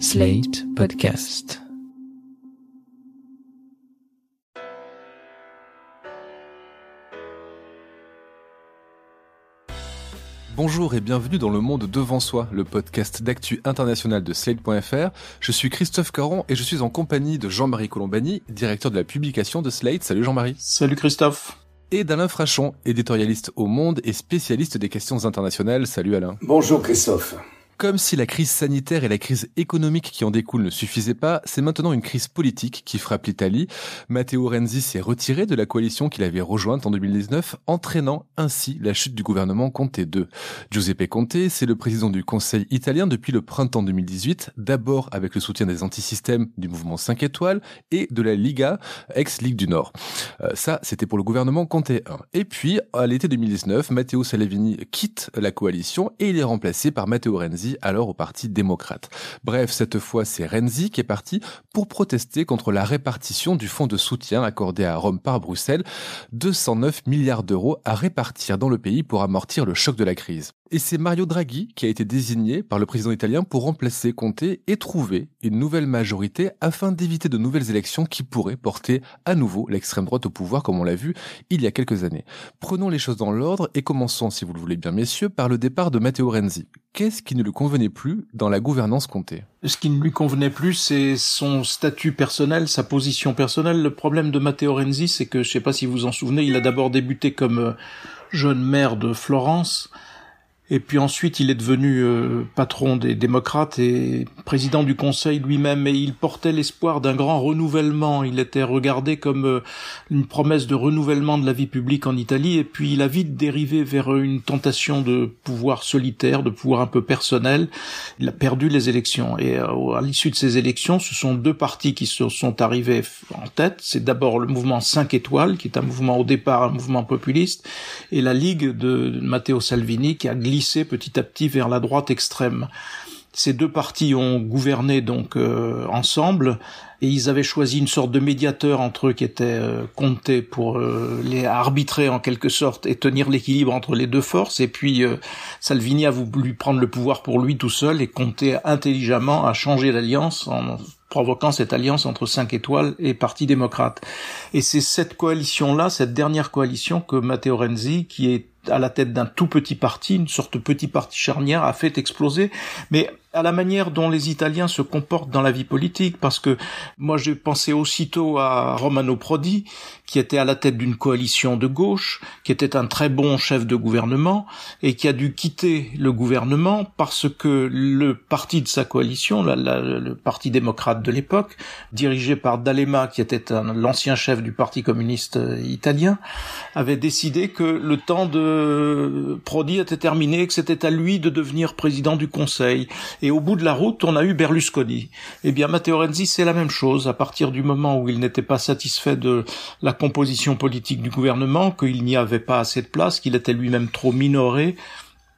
Slate Podcast. Bonjour et bienvenue dans le monde devant soi, le podcast d'actu international de Slate.fr. Je suis Christophe Caron et je suis en compagnie de Jean-Marie Colombani, directeur de la publication de Slate. Salut Jean-Marie. Salut Christophe. Et d'Alain Frachon, éditorialiste au Monde et spécialiste des questions internationales. Salut Alain. Bonjour Christophe. Comme si la crise sanitaire et la crise économique qui en découle ne suffisaient pas, c'est maintenant une crise politique qui frappe l'Italie. Matteo Renzi s'est retiré de la coalition qu'il avait rejointe en 2019, entraînant ainsi la chute du gouvernement Conte II. Giuseppe Conte, c'est le président du Conseil italien depuis le printemps 2018, d'abord avec le soutien des antisystèmes du mouvement 5 étoiles et de la Liga, ex-Ligue du Nord. Euh, ça, c'était pour le gouvernement Conte I. Et puis, à l'été 2019, Matteo Salvini quitte la coalition et il est remplacé par Matteo Renzi alors au Parti démocrate. Bref, cette fois, c'est Renzi qui est parti pour protester contre la répartition du fonds de soutien accordé à Rome par Bruxelles, 209 milliards d'euros à répartir dans le pays pour amortir le choc de la crise. Et c'est Mario Draghi qui a été désigné par le président italien pour remplacer Conte et trouver une nouvelle majorité afin d'éviter de nouvelles élections qui pourraient porter à nouveau l'extrême droite au pouvoir comme on l'a vu il y a quelques années. Prenons les choses dans l'ordre et commençons, si vous le voulez bien messieurs, par le départ de Matteo Renzi. Qu'est-ce qui ne lui convenait plus dans la gouvernance Conte Ce qui ne lui convenait plus, c'est son statut personnel, sa position personnelle. Le problème de Matteo Renzi, c'est que, je sais pas si vous en souvenez, il a d'abord débuté comme euh, jeune maire de Florence, et puis ensuite, il est devenu euh, patron des démocrates et président du Conseil lui-même. Et il portait l'espoir d'un grand renouvellement. Il était regardé comme euh, une promesse de renouvellement de la vie publique en Italie. Et puis, il a vite dérivé vers une tentation de pouvoir solitaire, de pouvoir un peu personnel. Il a perdu les élections. Et euh, à l'issue de ces élections, ce sont deux partis qui se sont arrivés en tête. C'est d'abord le mouvement 5 étoiles, qui est un mouvement au départ un mouvement populiste, et la Ligue de Matteo Salvini, qui a petit à petit vers la droite extrême. Ces deux partis ont gouverné donc euh, ensemble et ils avaient choisi une sorte de médiateur entre eux qui était euh, pour euh, les arbitrer en quelque sorte et tenir l'équilibre entre les deux forces. Et puis Salvini a voulu prendre le pouvoir pour lui tout seul et compter intelligemment à changer d'alliance en provoquant cette alliance entre 5 étoiles et Parti démocrate. Et c'est cette coalition-là, cette dernière coalition que Matteo Renzi, qui est à la tête d'un tout petit parti, une sorte de petit parti charnière, a fait exploser. Mais à la manière dont les Italiens se comportent dans la vie politique, parce que moi j'ai pensé aussitôt à Romano Prodi, qui était à la tête d'une coalition de gauche, qui était un très bon chef de gouvernement, et qui a dû quitter le gouvernement parce que le parti de sa coalition, le parti démocrate de l'époque, dirigé par D'Alema, qui était l'ancien chef du parti communiste italien, avait décidé que le temps de Prodi était terminé, que c'était à lui de devenir président du Conseil et au bout de la route, on a eu Berlusconi. Eh bien, Matteo Renzi, c'est la même chose. À partir du moment où il n'était pas satisfait de la composition politique du gouvernement, qu'il n'y avait pas assez de place, qu'il était lui-même trop minoré,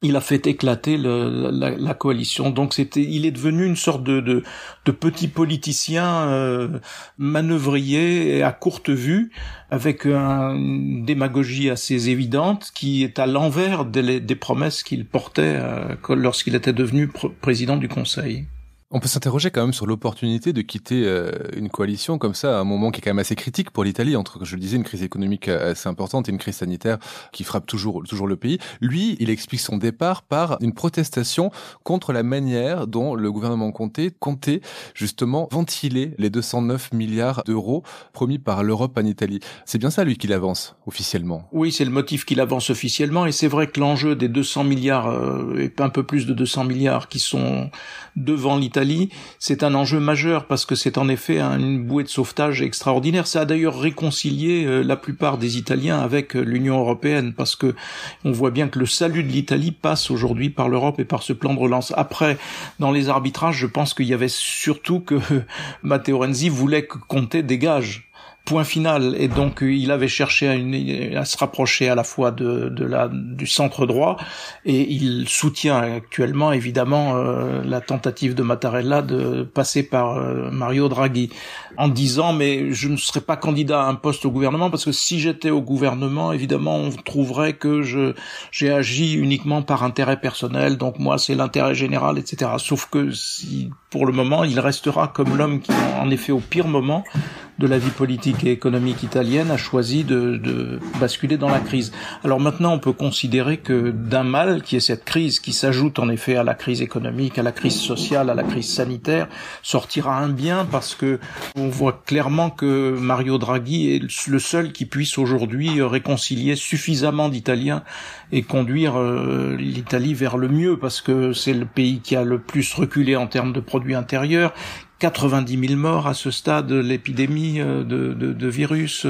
il a fait éclater le, la, coalition. Donc c'était, il est devenu une sorte de, petit politicien euh, manœuvrier et à courte vue, avec une démagogie assez évidente qui est à l'envers des, des promesses qu'il portait euh, lorsqu'il était devenu président du Conseil. On peut s'interroger quand même sur l'opportunité de quitter euh, une coalition comme ça à un moment qui est quand même assez critique pour l'Italie entre, je le disais, une crise économique euh, assez importante et une crise sanitaire qui frappe toujours, toujours le pays. Lui, il explique son départ par une protestation contre la manière dont le gouvernement comptait, comptait justement ventiler les 209 milliards d'euros promis par l'Europe en Italie. C'est bien ça, lui, qu'il avance officiellement? Oui, c'est le motif qu'il avance officiellement et c'est vrai que l'enjeu des 200 milliards euh, et un peu plus de 200 milliards qui sont devant l'Italie c'est un enjeu majeur parce que c'est en effet une bouée de sauvetage extraordinaire. Ça a d'ailleurs réconcilié euh, la plupart des Italiens avec euh, l'Union européenne parce que on voit bien que le salut de l'Italie passe aujourd'hui par l'Europe et par ce plan de relance. Après, dans les arbitrages, je pense qu'il y avait surtout que Matteo Renzi voulait que Conte dégage point final. Et donc, il avait cherché à, une, à se rapprocher à la fois de, de la, du centre droit et il soutient actuellement, évidemment, euh, la tentative de Mattarella de passer par euh, Mario Draghi en disant mais je ne serai pas candidat à un poste au gouvernement parce que si j'étais au gouvernement, évidemment, on trouverait que je j'ai agi uniquement par intérêt personnel. Donc moi, c'est l'intérêt général, etc. Sauf que si pour le moment, il restera comme l'homme qui, en effet, au pire moment, de la vie politique et économique italienne a choisi de, de, basculer dans la crise. Alors maintenant, on peut considérer que d'un mal, qui est cette crise, qui s'ajoute en effet à la crise économique, à la crise sociale, à la crise sanitaire, sortira un bien parce que on voit clairement que Mario Draghi est le seul qui puisse aujourd'hui réconcilier suffisamment d'Italiens et conduire euh, l'Italie vers le mieux parce que c'est le pays qui a le plus reculé en termes de produits intérieurs, 90 000 morts à ce stade de l'épidémie euh, de, de, de, virus.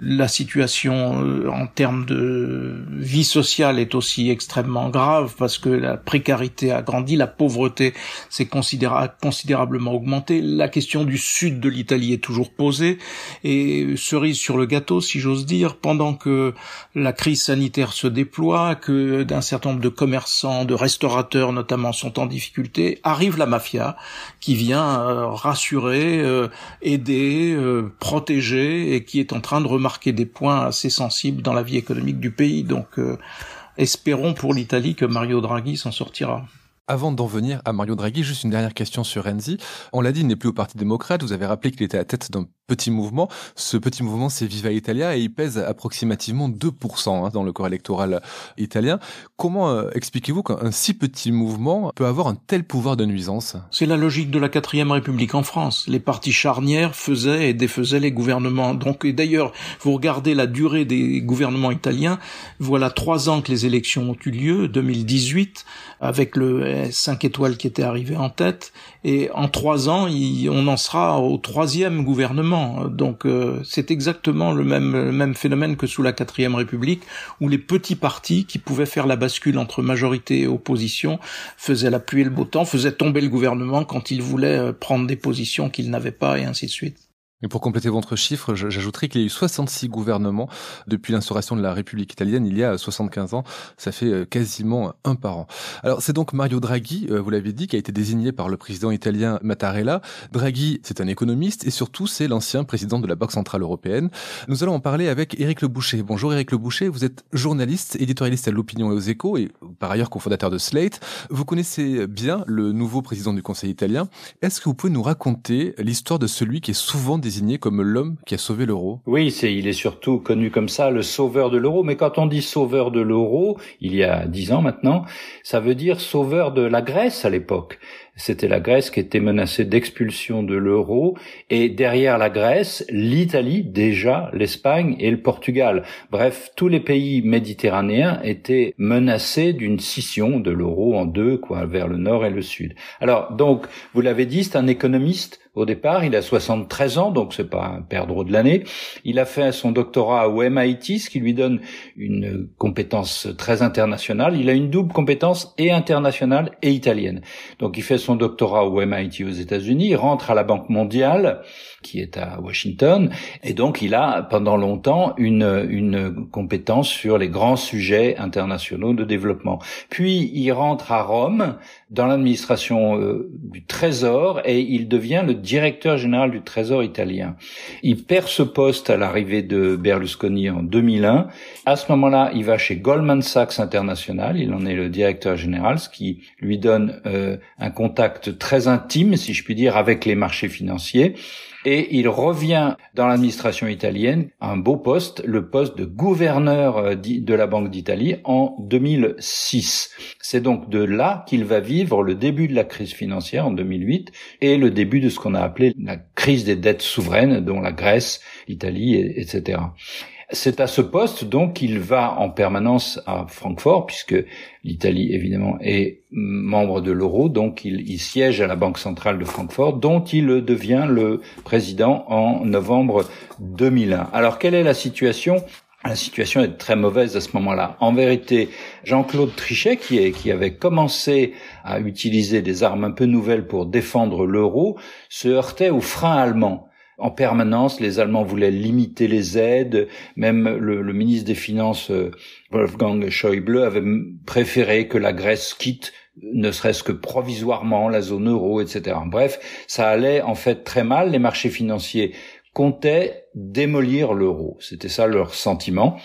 La situation euh, en termes de vie sociale est aussi extrêmement grave parce que la précarité a grandi, la pauvreté s'est considérablement augmentée. La question du sud de l'Italie est toujours posée et cerise sur le gâteau, si j'ose dire, pendant que la crise sanitaire se déploie, que d'un certain nombre de commerçants, de restaurateurs notamment sont en difficulté, arrive la mafia qui vient euh, rassurer, euh, aider, euh, protéger, et qui est en train de remarquer des points assez sensibles dans la vie économique du pays. Donc, euh, espérons pour l'Italie que Mario Draghi s'en sortira. Avant d'en venir à Mario Draghi, juste une dernière question sur Renzi. On l'a dit, il n'est plus au Parti démocrate. Vous avez rappelé qu'il était à la tête d'un petit mouvement. Ce petit mouvement, c'est Viva Italia et il pèse approximativement 2% hein, dans le corps électoral italien. Comment euh, expliquez-vous qu'un si petit mouvement peut avoir un tel pouvoir de nuisance? C'est la logique de la quatrième République en France. Les partis charnières faisaient et défaisaient les gouvernements. Donc, et d'ailleurs, vous regardez la durée des gouvernements italiens. Voilà trois ans que les élections ont eu lieu, 2018, avec le 5 étoiles qui était arrivé en tête. Et en trois ans, on en sera au troisième gouvernement donc euh, c'est exactement le même, même phénomène que sous la quatrième République, où les petits partis qui pouvaient faire la bascule entre majorité et opposition faisaient la pluie et le beau temps, faisaient tomber le gouvernement quand ils voulaient euh, prendre des positions qu'ils n'avaient pas, et ainsi de suite. Et pour compléter votre chiffre, j'ajouterai qu'il y a eu 66 gouvernements depuis l'instauration de la République italienne il y a 75 ans. Ça fait euh, quasiment un par an. Alors c'est donc Mario Draghi, euh, vous l'avez dit, qui a été désigné par le président italien Mattarella. Draghi, c'est un économiste et surtout c'est l'ancien président de la Banque Centrale Européenne. Nous allons en parler avec Éric Le Boucher. Bonjour Éric Le Boucher, vous êtes journaliste, éditorialiste à l'opinion et aux échos et par ailleurs cofondateur de Slate. Vous connaissez bien le nouveau président du Conseil italien. Est-ce que vous pouvez nous raconter l'histoire de celui qui est souvent désigné comme l'homme qui a sauvé l'euro. Oui, c'est, il est surtout connu comme ça, le sauveur de l'euro. Mais quand on dit sauveur de l'euro, il y a dix ans maintenant, ça veut dire sauveur de la Grèce à l'époque. C'était la Grèce qui était menacée d'expulsion de l'euro et derrière la Grèce, l'Italie déjà, l'Espagne et le Portugal. Bref, tous les pays méditerranéens étaient menacés d'une scission de l'euro en deux, quoi, vers le nord et le sud. Alors, donc, vous l'avez dit, c'est un économiste au départ. Il a 73 ans, donc c'est pas un perdreau de l'année. Il a fait son doctorat au MIT, ce qui lui donne une compétence très internationale. Il a une double compétence et internationale et italienne. Donc il fait son doctorat au MIT aux États-Unis, rentre à la Banque mondiale qui est à Washington. Et donc, il a pendant longtemps une, une compétence sur les grands sujets internationaux de développement. Puis, il rentre à Rome dans l'administration euh, du Trésor et il devient le directeur général du Trésor italien. Il perd ce poste à l'arrivée de Berlusconi en 2001. À ce moment-là, il va chez Goldman Sachs International. Il en est le directeur général, ce qui lui donne euh, un contact très intime, si je puis dire, avec les marchés financiers et il revient dans l'administration italienne à un beau poste, le poste de gouverneur euh, de la Banque d'Italie en 2006. C'est donc de là qu'il va vivre le début de la crise financière en 2008 et le début de ce qu'on a appelé la crise des dettes souveraines, dont la Grèce, l'Italie, etc. C'est à ce poste donc qu'il va en permanence à Francfort, puisque l'Italie évidemment est membre de l'euro, donc il, siège à la Banque centrale de Francfort, dont il devient le président en novembre 2001. Alors quelle est la situation? La situation est très mauvaise à ce moment-là. En vérité, Jean-Claude Trichet, qui, qui avait commencé à utiliser des armes un peu nouvelles pour défendre l'euro, se heurtait au frein allemand en permanence. Les Allemands voulaient limiter les aides. Même le, ministre des Finances, euh, Wolfgang Schäuble, avait préféré que la Grèce quitte ne serait-ce que provisoirement la zone euro, etc. Bref, ça allait en fait très mal. Les marchés financiers comptaient démolir l'euro. C'était ça leur sentiment.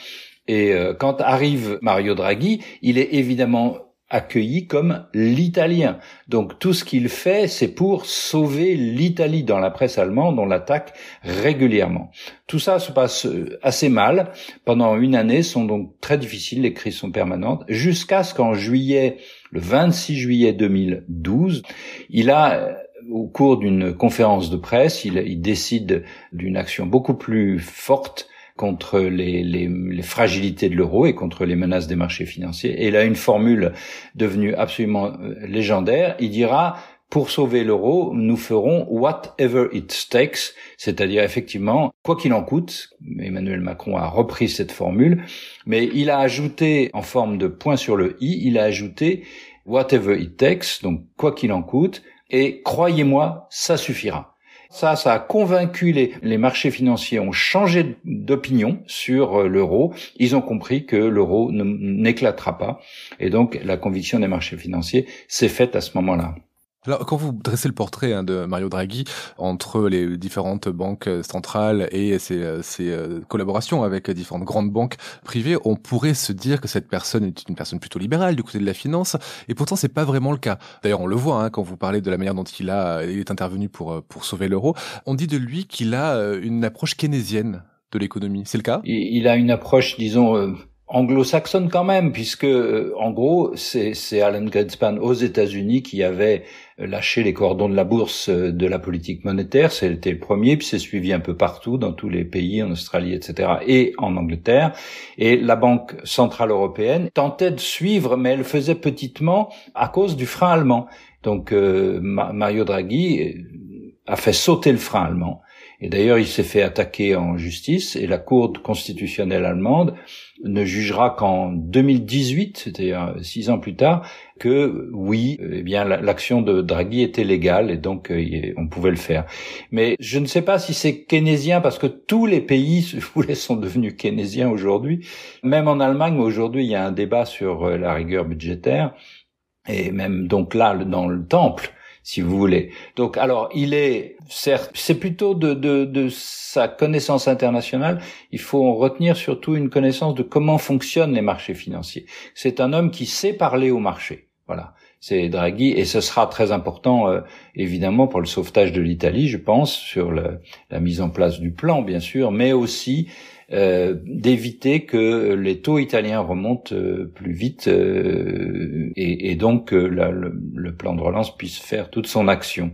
Et euh, quand arrive Mario Draghi, il est évidemment accueilli comme l'italien. Donc tout ce qu'il fait, c'est pour sauver l'Italie. Dans la presse allemande, on l'attaque régulièrement. Tout ça se passe euh, assez mal. Pendant une année, sont donc très difficiles, les crises sont permanentes, jusqu'à ce qu'en juillet, le 26 juillet 2012, il a euh, au cours d'une conférence de presse, il, il décide d'une action beaucoup plus forte contre les, fragilités de l'euro et contre les menaces des marchés financiers. Et il a une formule devenue absolument euh, légendaire. Il dira pour sauver l'euro, nous ferons whatever it takes, c'est-à-dire effectivement, quoi qu'il en coûte, Emmanuel Macron a repris cette formule, mais il a ajouté, en forme de point sur le i, il a ajouté whatever it takes, donc quoi qu'il en coûte, et croyez-moi, ça suffira. Ça, ça a convaincu les, les marchés financiers, ont changé d'opinion sur euh, l'euro. Ils ont compris que l'euro n'éclatera pas. Et donc, la conviction des marchés financiers s'est faite à ce moment-là. Alors, quand vous dressez le portrait hein, de Mario Draghi entre les différentes banques centrales et ses, euh, ses, euh, collaborations avec différentes grandes banques privées, on pourrait se dire que cette personne est une personne plutôt libérale du côté de la finance, et pourtant c'est pas vraiment le cas. D'ailleurs, on le voit hein, quand vous parlez de la manière dont il a, il est intervenu pour euh, pour sauver l'euro. On dit de lui qu'il a une approche keynésienne de l'économie. C'est le cas? Il a une approche, disons anglo-saxonne quand même, puisque euh, en gros c'est Alan Greenspan aux États-Unis qui avait lâché les cordons de la bourse euh, de la politique monétaire. C'était le premier, puis c'est suivi un peu partout dans tous les pays, en Australie, etc., et en Angleterre. Et la Banque centrale européenne tentait de suivre, mais elle faisait petitement à cause du frein allemand. Donc euh, Mario Draghi a fait sauter le frein allemand. Et d'ailleurs, il s'est fait attaquer en justice et la Cour constitutionnelle allemande ne jugera qu'en 2018, c'est-à-dire six ans plus tard, que oui, eh bien l'action de Draghi était légale et donc euh, on pouvait le faire. Mais je ne sais pas si c'est keynésien parce que tous les pays, si vous voulez, sont devenus keynésiens aujourd'hui. Même en Allemagne, aujourd'hui, il y a un débat sur euh, la rigueur budgétaire et même donc là dans le temple si vous voulez. Donc, alors, il est, certes, c'est plutôt de, de, de sa connaissance internationale. Il faut en retenir surtout une connaissance de comment fonctionnent les marchés financiers. C'est un homme qui sait parler au marché. Voilà. C'est Draghi et ce sera très important euh, évidemment pour le sauvetage de l'Italie, je pense, sur la mise en place du plan bien sûr, mais aussi euh, d'éviter que les taux italiens remontent euh, plus vite euh, et, et, donc le, le, plan de relance puisse faire toute son action.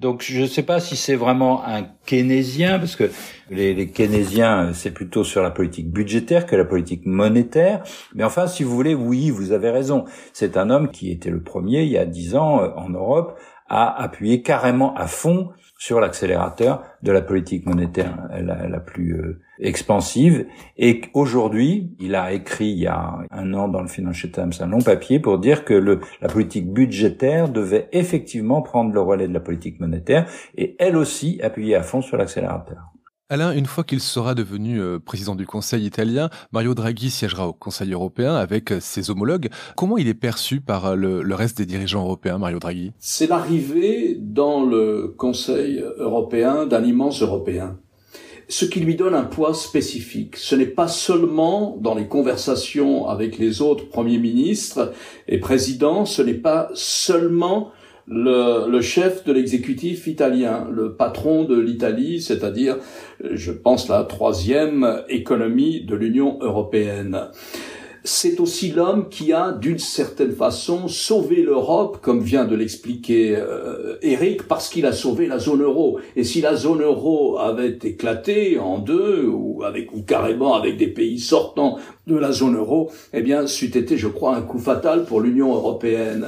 Donc je ne sais pas si c'est vraiment un keynésien, parce que les, les keynésiens, c'est plutôt sur la politique budgétaire que la politique monétaire. Mais enfin, si vous voulez, oui, vous avez raison. C'est un homme qui était le premier, il y a dix ans, en Europe, à appuyer carrément à fond sur l'accélérateur de la politique monétaire la, la plus euh, expansive. Et aujourd'hui, il a écrit il y a un an dans le Financial Times un long papier pour dire que la politique budgétaire devait effectivement prendre le relais de la politique monétaire et elle aussi appuyer à fond sur l'accélérateur. Alain, une fois qu'il sera devenu euh, président du Conseil italien, Mario Draghi siégera au Conseil européen avec euh, ses homologues. Comment il est perçu par euh, le, reste des dirigeants européens, Mario Draghi? C'est l'arrivée dans le Conseil européen d'un immense Européen ce qui lui donne un poids spécifique. Ce n'est pas seulement dans les conversations avec les autres premiers ministres et présidents, ce n'est pas seulement le, le chef de l'exécutif italien, le patron de l'Italie, c'est-à-dire, je pense, la troisième économie de l'Union européenne c'est aussi l'homme qui a, d'une certaine façon, sauvé l'Europe, comme vient de l'expliquer euh, Eric, parce qu'il a sauvé la zone euro. Et si la zone euro avait éclaté en deux, ou, avec, ou carrément avec des pays sortant de la zone euro, eh bien, c'eût été, je crois, un coup fatal pour l'Union européenne.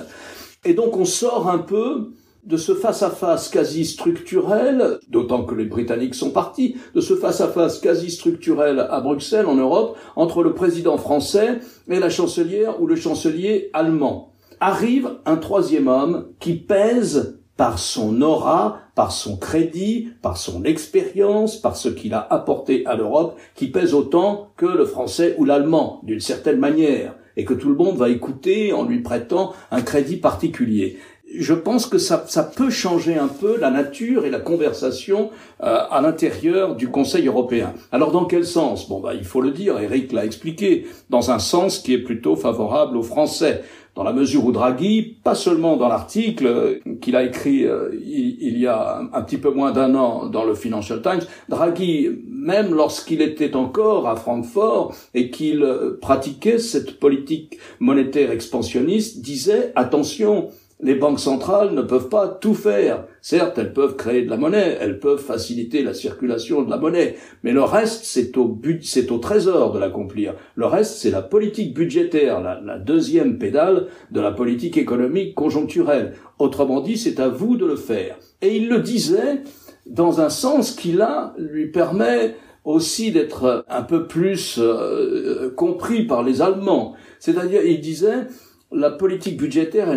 Et donc on sort un peu de ce face-à-face quasi structurel, d'autant que les Britanniques sont partis, de ce face-à-face quasi structurel à Bruxelles, en Europe, entre le président français et la chancelière ou le chancelier allemand. Arrive un troisième homme qui pèse par son aura, par son crédit, par son expérience, par ce qu'il a apporté à l'Europe, qui pèse autant que le français ou l'allemand, d'une certaine manière, et que tout le monde va écouter en lui prêtant un crédit particulier je pense que ça, ça, peut changer un peu la nature et la conversation euh, à l'intérieur du Conseil européen. Alors dans quel sens? Bon, bah, il faut le dire, Eric l'a expliqué, dans un sens qui est plutôt favorable aux Français, dans la mesure où Draghi, pas seulement dans l'article euh, qu'il a écrit euh, il, y a un, petit peu moins d'un an dans le Financial Times, Draghi, même lorsqu'il était encore à Francfort et qu'il pratiquait cette politique monétaire expansionniste, disait attention, les banques centrales ne peuvent pas tout faire. Certes, elles peuvent créer de la monnaie, elles peuvent faciliter la circulation de la monnaie, mais le reste, c'est au but, c'est au trésor de l'accomplir. Le reste, c'est la politique budgétaire, la, deuxième pédale de la politique économique conjoncturelle. Autrement dit, c'est à vous de le faire. Et il le disait dans un sens qui là lui permet aussi d'être un peu plus euh, compris par les Allemands. C'est-à-dire, il disait, la politique budgétaire,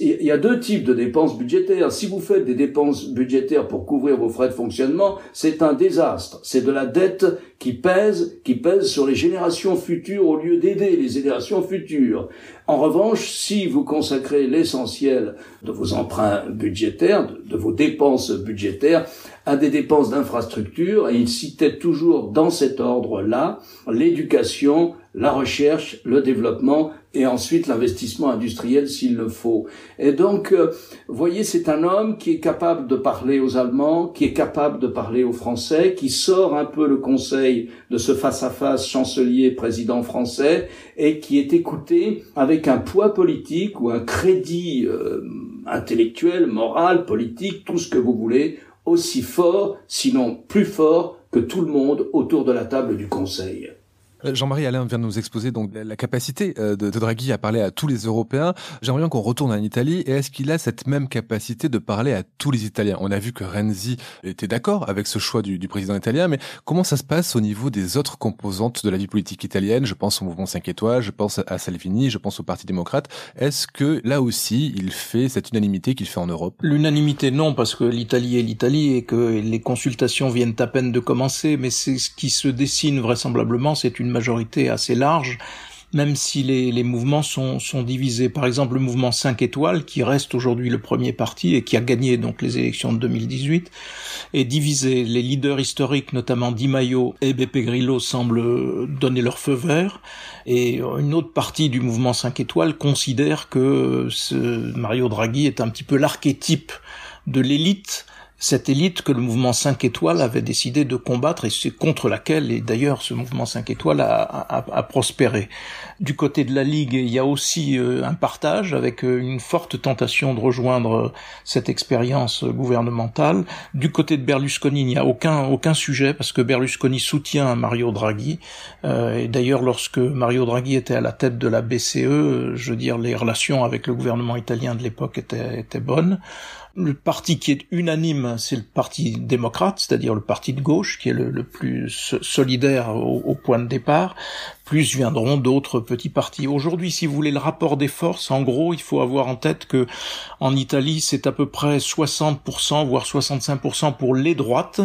il y a deux types de dépenses budgétaires. Si vous faites des dépenses budgétaires pour couvrir vos frais de fonctionnement, c'est un désastre. C'est de la dette qui pèse, qui pèse sur les générations futures au lieu d'aider les générations futures. En revanche, si vous consacrez l'essentiel de vos emprunts budgétaires, de, vos dépenses budgétaires, à des dépenses d'infrastructure, et il citait toujours dans cet ordre-là l'éducation, la recherche, le développement et ensuite l'investissement industriel s'il le faut. Et donc, euh, voyez, c'est un homme qui est capable de parler aux Allemands, qui est capable de parler aux Français, qui sort un peu le conseil de ce face-à-face chancelier-président français et qui est écouté avec un poids politique ou un crédit euh, intellectuel, moral, politique, tout ce que vous voulez, aussi fort, sinon plus fort que tout le monde autour de la table du Conseil. Euh, Jean-Marie Alain vient de nous exposer donc la capacité euh, de, Draghi à parler à tous les Européens. J'aimerais bien qu'on retourne en Italie. Et est-ce qu'il a cette même capacité de parler à tous les Italiens? On a vu que Renzi était d'accord avec ce choix du, président italien, mais comment ça se passe au niveau des autres composantes de la vie politique italienne? Je pense au mouvement 5 étoiles, je pense à Salvini, je pense au Parti démocrate. Est-ce que là aussi, il fait cette unanimité qu'il fait en Europe? L'unanimité, non, parce que l'Italie est l'Italie et que les consultations viennent à peine de commencer, mais c'est ce qui se dessine vraisemblablement, c'est une majorité assez large, même si les, mouvements sont, divisés. Par exemple, le mouvement 5 étoiles, qui reste aujourd'hui le premier parti et qui a gagné donc les élections de 2018, est divisé. Les leaders historiques, notamment Di Maio et Beppe Grillo, semblent donner leur feu vert, et une autre partie du mouvement 5 étoiles considère que Mario Draghi est un petit peu l'archétype de l'élite cette élite que le mouvement 5 étoiles avait décidé de combattre et c'est contre laquelle, et d'ailleurs ce mouvement 5 étoiles a, a, prospéré. Du côté de la Ligue, il y a aussi euh, un partage avec euh, une forte tentation de rejoindre euh, cette expérience gouvernementale. Du côté de Berlusconi, il n'y a aucun, aucun sujet parce que Berlusconi soutient Mario Draghi. et d'ailleurs, lorsque Mario Draghi était à la tête de la BCE, je veux dire, les relations avec le gouvernement italien de l'époque étaient, étaient bonnes. Le parti qui est unanime, c'est le parti démocrate, c'est-à-dire le parti de gauche, qui est le, plus solidaire au, point de départ. Plus viendront d'autres petits partis. Aujourd'hui, si vous voulez le rapport des forces, en gros, il faut avoir en tête que en Italie, c'est à peu près 60%, voire 65% pour les droites,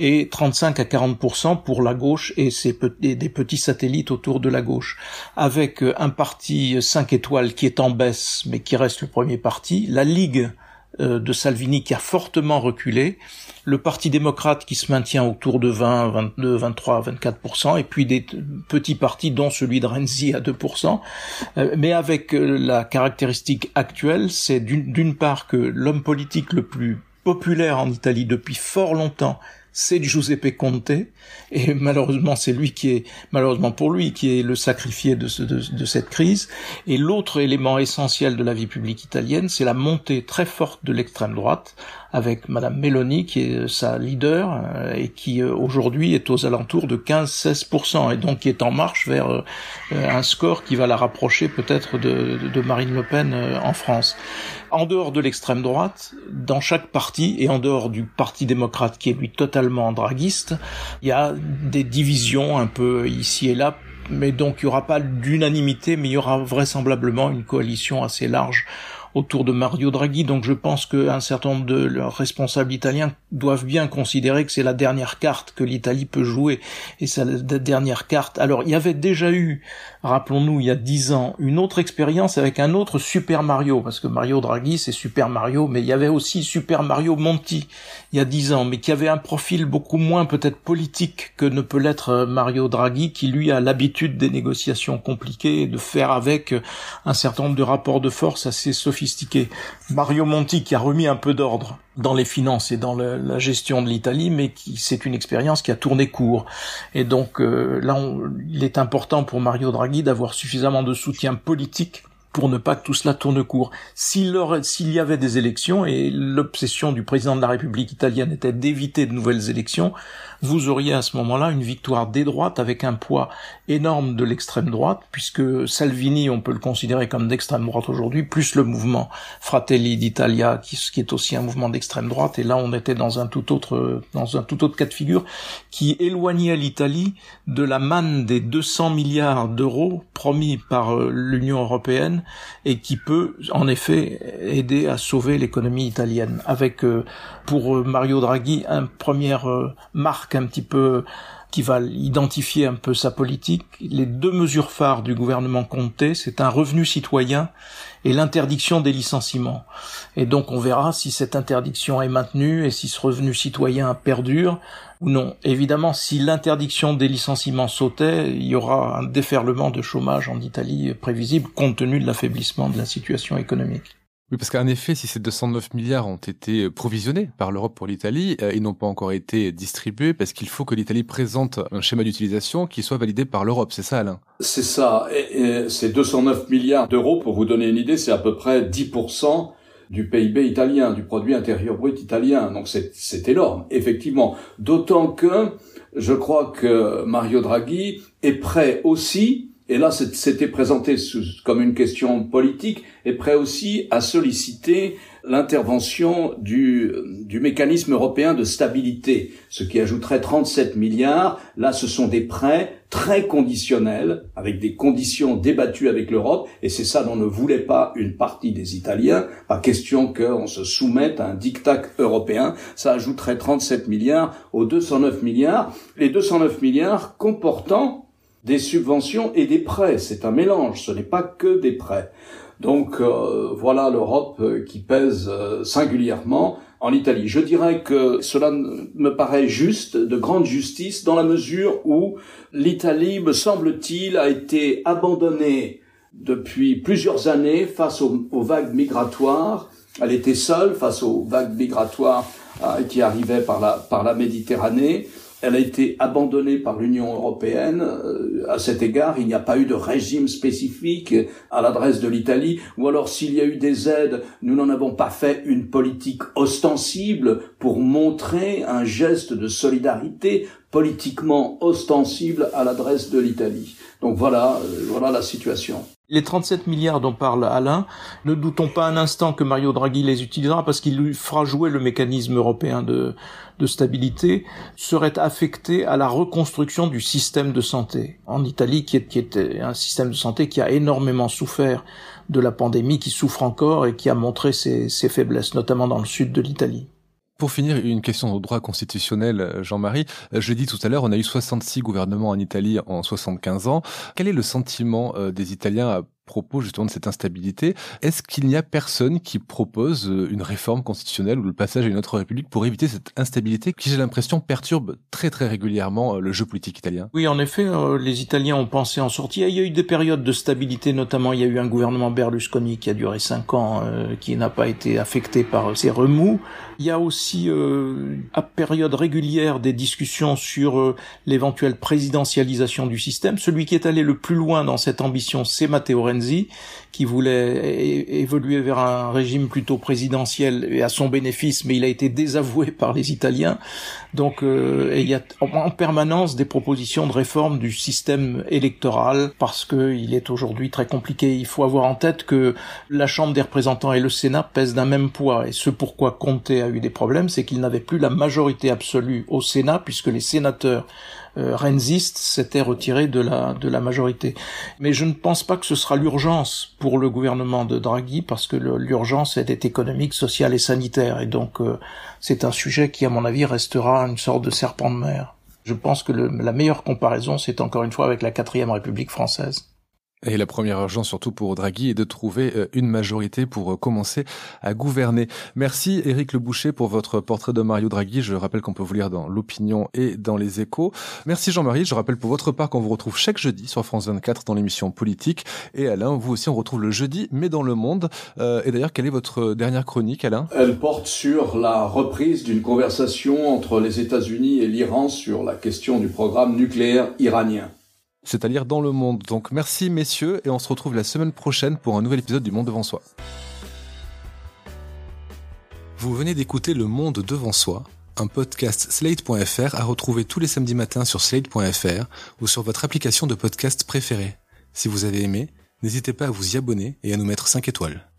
et 35 à 40% pour la gauche et, ses, des petits satellites autour de la gauche. Avec un parti 5 étoiles qui est en baisse mais qui reste le premier parti, la Ligue euh, de Salvini qui a fortement reculé, le Parti démocrate qui se maintient autour de 20, 22, 23, 24%, et puis des petits partis dont celui de Renzi à 2%, euh, mais avec euh, la caractéristique actuelle, c'est d'une part que l'homme politique le plus populaire en Italie depuis fort longtemps, c'est Giuseppe Conte, et malheureusement c'est lui qui est, malheureusement pour lui, qui est le sacrifié de, de, cette crise. Et l'autre élément essentiel de la vie publique italienne, c'est la montée très forte de l'extrême droite, avec Madame Meloni qui est sa leader euh, et qui euh, aujourd'hui est aux alentours de 15-16% et donc qui est en marche vers euh, un score qui va la rapprocher peut-être de, de, Marine Le Pen en France. En dehors de l'extrême droite, dans chaque parti et en dehors du Parti démocrate qui est lui totalement draguiste, il y a des divisions un peu ici et là mais donc il n'y aura pas d'unanimité, mais il y aura vraisemblablement une coalition assez large autour de Mario Draghi. Donc je pense qu'un certain nombre de responsables italiens doivent bien considérer que c'est la dernière carte que l'Italie peut jouer. Et c'est la dernière carte. Alors il y avait déjà eu, rappelons-nous, il y a dix ans, une autre expérience avec un autre Super Mario, parce que Mario Draghi c'est Super Mario, mais il y avait aussi Super Mario Monti il y a dix ans, mais qui avait un profil beaucoup moins peut-être politique que ne peut l'être euh, Mario Draghi, qui lui a l'habitude des négociations compliquées, de faire avec un certain nombre de rapports de force assez sophistiqués. Mario Monti qui a remis un peu d'ordre dans les finances et dans la gestion de l'Italie, mais qui c'est une expérience qui a tourné court. Et donc euh, là, il est important pour Mario Draghi d'avoir suffisamment de soutien politique pour ne pas que tout cela tourne court. S'il y avait des élections, et l'obsession du président de la République italienne était d'éviter de nouvelles élections, vous auriez à ce moment-là une victoire des droites avec un poids énorme de l'extrême droite, puisque Salvini, on peut le considérer comme d'extrême droite aujourd'hui, plus le mouvement Fratelli d'Italia, qui, qui, est aussi un mouvement d'extrême droite, et là on était dans un tout autre, dans un tout autre cas de figure, qui éloignait l'Italie de la manne des 200 milliards d'euros promis par euh, l'Union européenne, et qui peut en effet aider à sauver l'économie italienne, avec euh, pour euh, Mario Draghi un première marque un petit peu qui va identifier un peu sa politique. Les deux mesures phares du gouvernement Comté, c'est un revenu citoyen et l'interdiction des licenciements. Et donc on verra si cette interdiction est maintenue et si ce revenu citoyen perdure ou non. Évidemment, si l'interdiction des licenciements sautait, il y aura un déferlement de chômage en Italie prévisible compte tenu de l'affaiblissement de la situation économique. Oui, parce qu'en effet, si ces 209 milliards ont été provisionnés par l'Europe pour l'Italie, euh, ils n'ont pas encore été distribués parce qu'il faut que l'Italie présente un schéma d'utilisation qui soit validé par l'Europe. C'est ça, Alain? C'est ça. Ces 209 milliards d'euros, pour vous donner une idée, c'est à peu près 10% du PIB italien, du produit intérieur brut italien. Donc c'est énorme, effectivement. D'autant que je crois que Mario Draghi est prêt aussi et là c'était présenté comme une question politique, est prêt aussi à solliciter l'intervention du, du mécanisme européen de stabilité, ce qui ajouterait 37 milliards. Là, ce sont des prêts très conditionnels, avec des conditions débattues avec l'Europe, et c'est ça dont ne voulait pas une partie des Italiens. Pas question qu'on se soumette à un diktat européen. Ça ajouterait 37 milliards aux 209 milliards. Les 209 milliards comportant des subventions et des prêts. C'est un mélange, ce n'est pas que des prêts. Donc euh, voilà l'Europe euh, qui pèse euh, singulièrement en Italie. Je dirais que cela me paraît juste, de grande justice, dans la mesure où l'Italie, me semble-t-il, a été abandonnée depuis plusieurs années face aux, vagues migratoires. Elle était seule face aux vagues migratoires qui arrivaient par la, par la Méditerranée. Elle a été abandonnée par l'Union européenne. Euh, à cet égard, il n'y a pas eu de régime spécifique à l'adresse de l'Italie, ou alors s'il y a eu des aides, nous n'en avons pas fait une politique ostensible pour montrer un geste de solidarité politiquement ostensible à l'adresse de l'Italie. Donc voilà, euh, voilà la situation. Les 37 milliards dont parle Alain, ne doutons pas un instant que Mario Draghi les utilisera parce qu'il lui fera jouer le mécanisme européen de, de stabilité, serait affecté à la reconstruction du système de santé. En Italie, qui est, un système de santé qui a énormément souffert de la pandémie, qui souffre encore et qui a montré ses faiblesses, notamment dans le sud de l'Italie. Pour finir, une question au droit constitutionnel, Jean-Marie. Je l'ai dit tout à l'heure, on a eu 66 gouvernements en Italie en 75 ans. Quel est le sentiment euh, des Italiens à propos justement de cette instabilité? Est-ce qu'il n'y a personne qui propose euh, une réforme constitutionnelle ou le passage à une autre république pour éviter cette instabilité qui, j'ai l'impression, perturbe très très régulièrement euh, le jeu politique italien? Oui, en effet, euh, les Italiens ont pensé en sortir. Il y a eu des périodes de stabilité, notamment il y a eu un gouvernement Berlusconi qui a duré cinq ans, qui n'a pas été affecté par ces remous. Il y a aussi à période régulière des discussions sur l'éventuelle présidentialisation du système. Celui qui est allé le plus loin dans cette ambition, c'est Matteo Renzi, qui voulait évoluer vers un régime plutôt présidentiel et à son bénéfice, mais il a été désavoué par les Italiens. Donc euh, il y a en permanence des propositions de réforme du système électoral parce qu'il est aujourd'hui très compliqué. Il faut avoir en tête que la Chambre des représentants et le Sénat pèsent d'un même poids. Et ce pourquoi Conte a eu des problèmes, c'est qu'il n'avait plus la majorité absolue au Sénat puisque les sénateurs euh, Renzist s'était retiré de la, de la majorité. Mais je ne pense pas que ce sera l'urgence pour le gouvernement de Draghi, parce que l'urgence est économique, sociale et sanitaire. Et donc, euh, c'est un sujet qui, à mon avis, restera une sorte de serpent de mer. Je pense que le, la meilleure comparaison, c'est encore une fois avec la quatrième République française. Et la première urgence, surtout pour Draghi, est de trouver euh, une majorité pour euh, commencer à gouverner. Merci Éric Le Boucher pour votre portrait de Mario Draghi. Je rappelle qu'on peut vous lire dans l'opinion et dans les échos. Merci Jean-Marie. Je rappelle pour votre part qu'on vous retrouve chaque jeudi sur France 24 dans l'émission politique. Et Alain, vous aussi, on retrouve le jeudi, mais dans le monde. Euh, et d'ailleurs, quelle est votre dernière chronique, Alain? Elle porte sur la reprise d'une conversation entre les États-Unis et l'Iran sur la question du programme nucléaire iranien c'est à dire dans le monde. Donc merci messieurs et on se retrouve la semaine prochaine pour un nouvel épisode du Monde devant soi. Vous venez d'écouter Le Monde devant soi, un podcast slate.fr à retrouver tous les samedis matins sur slate.fr ou sur votre application de podcast préférée. Si vous avez aimé, n'hésitez pas à vous y abonner et à nous mettre 5 étoiles.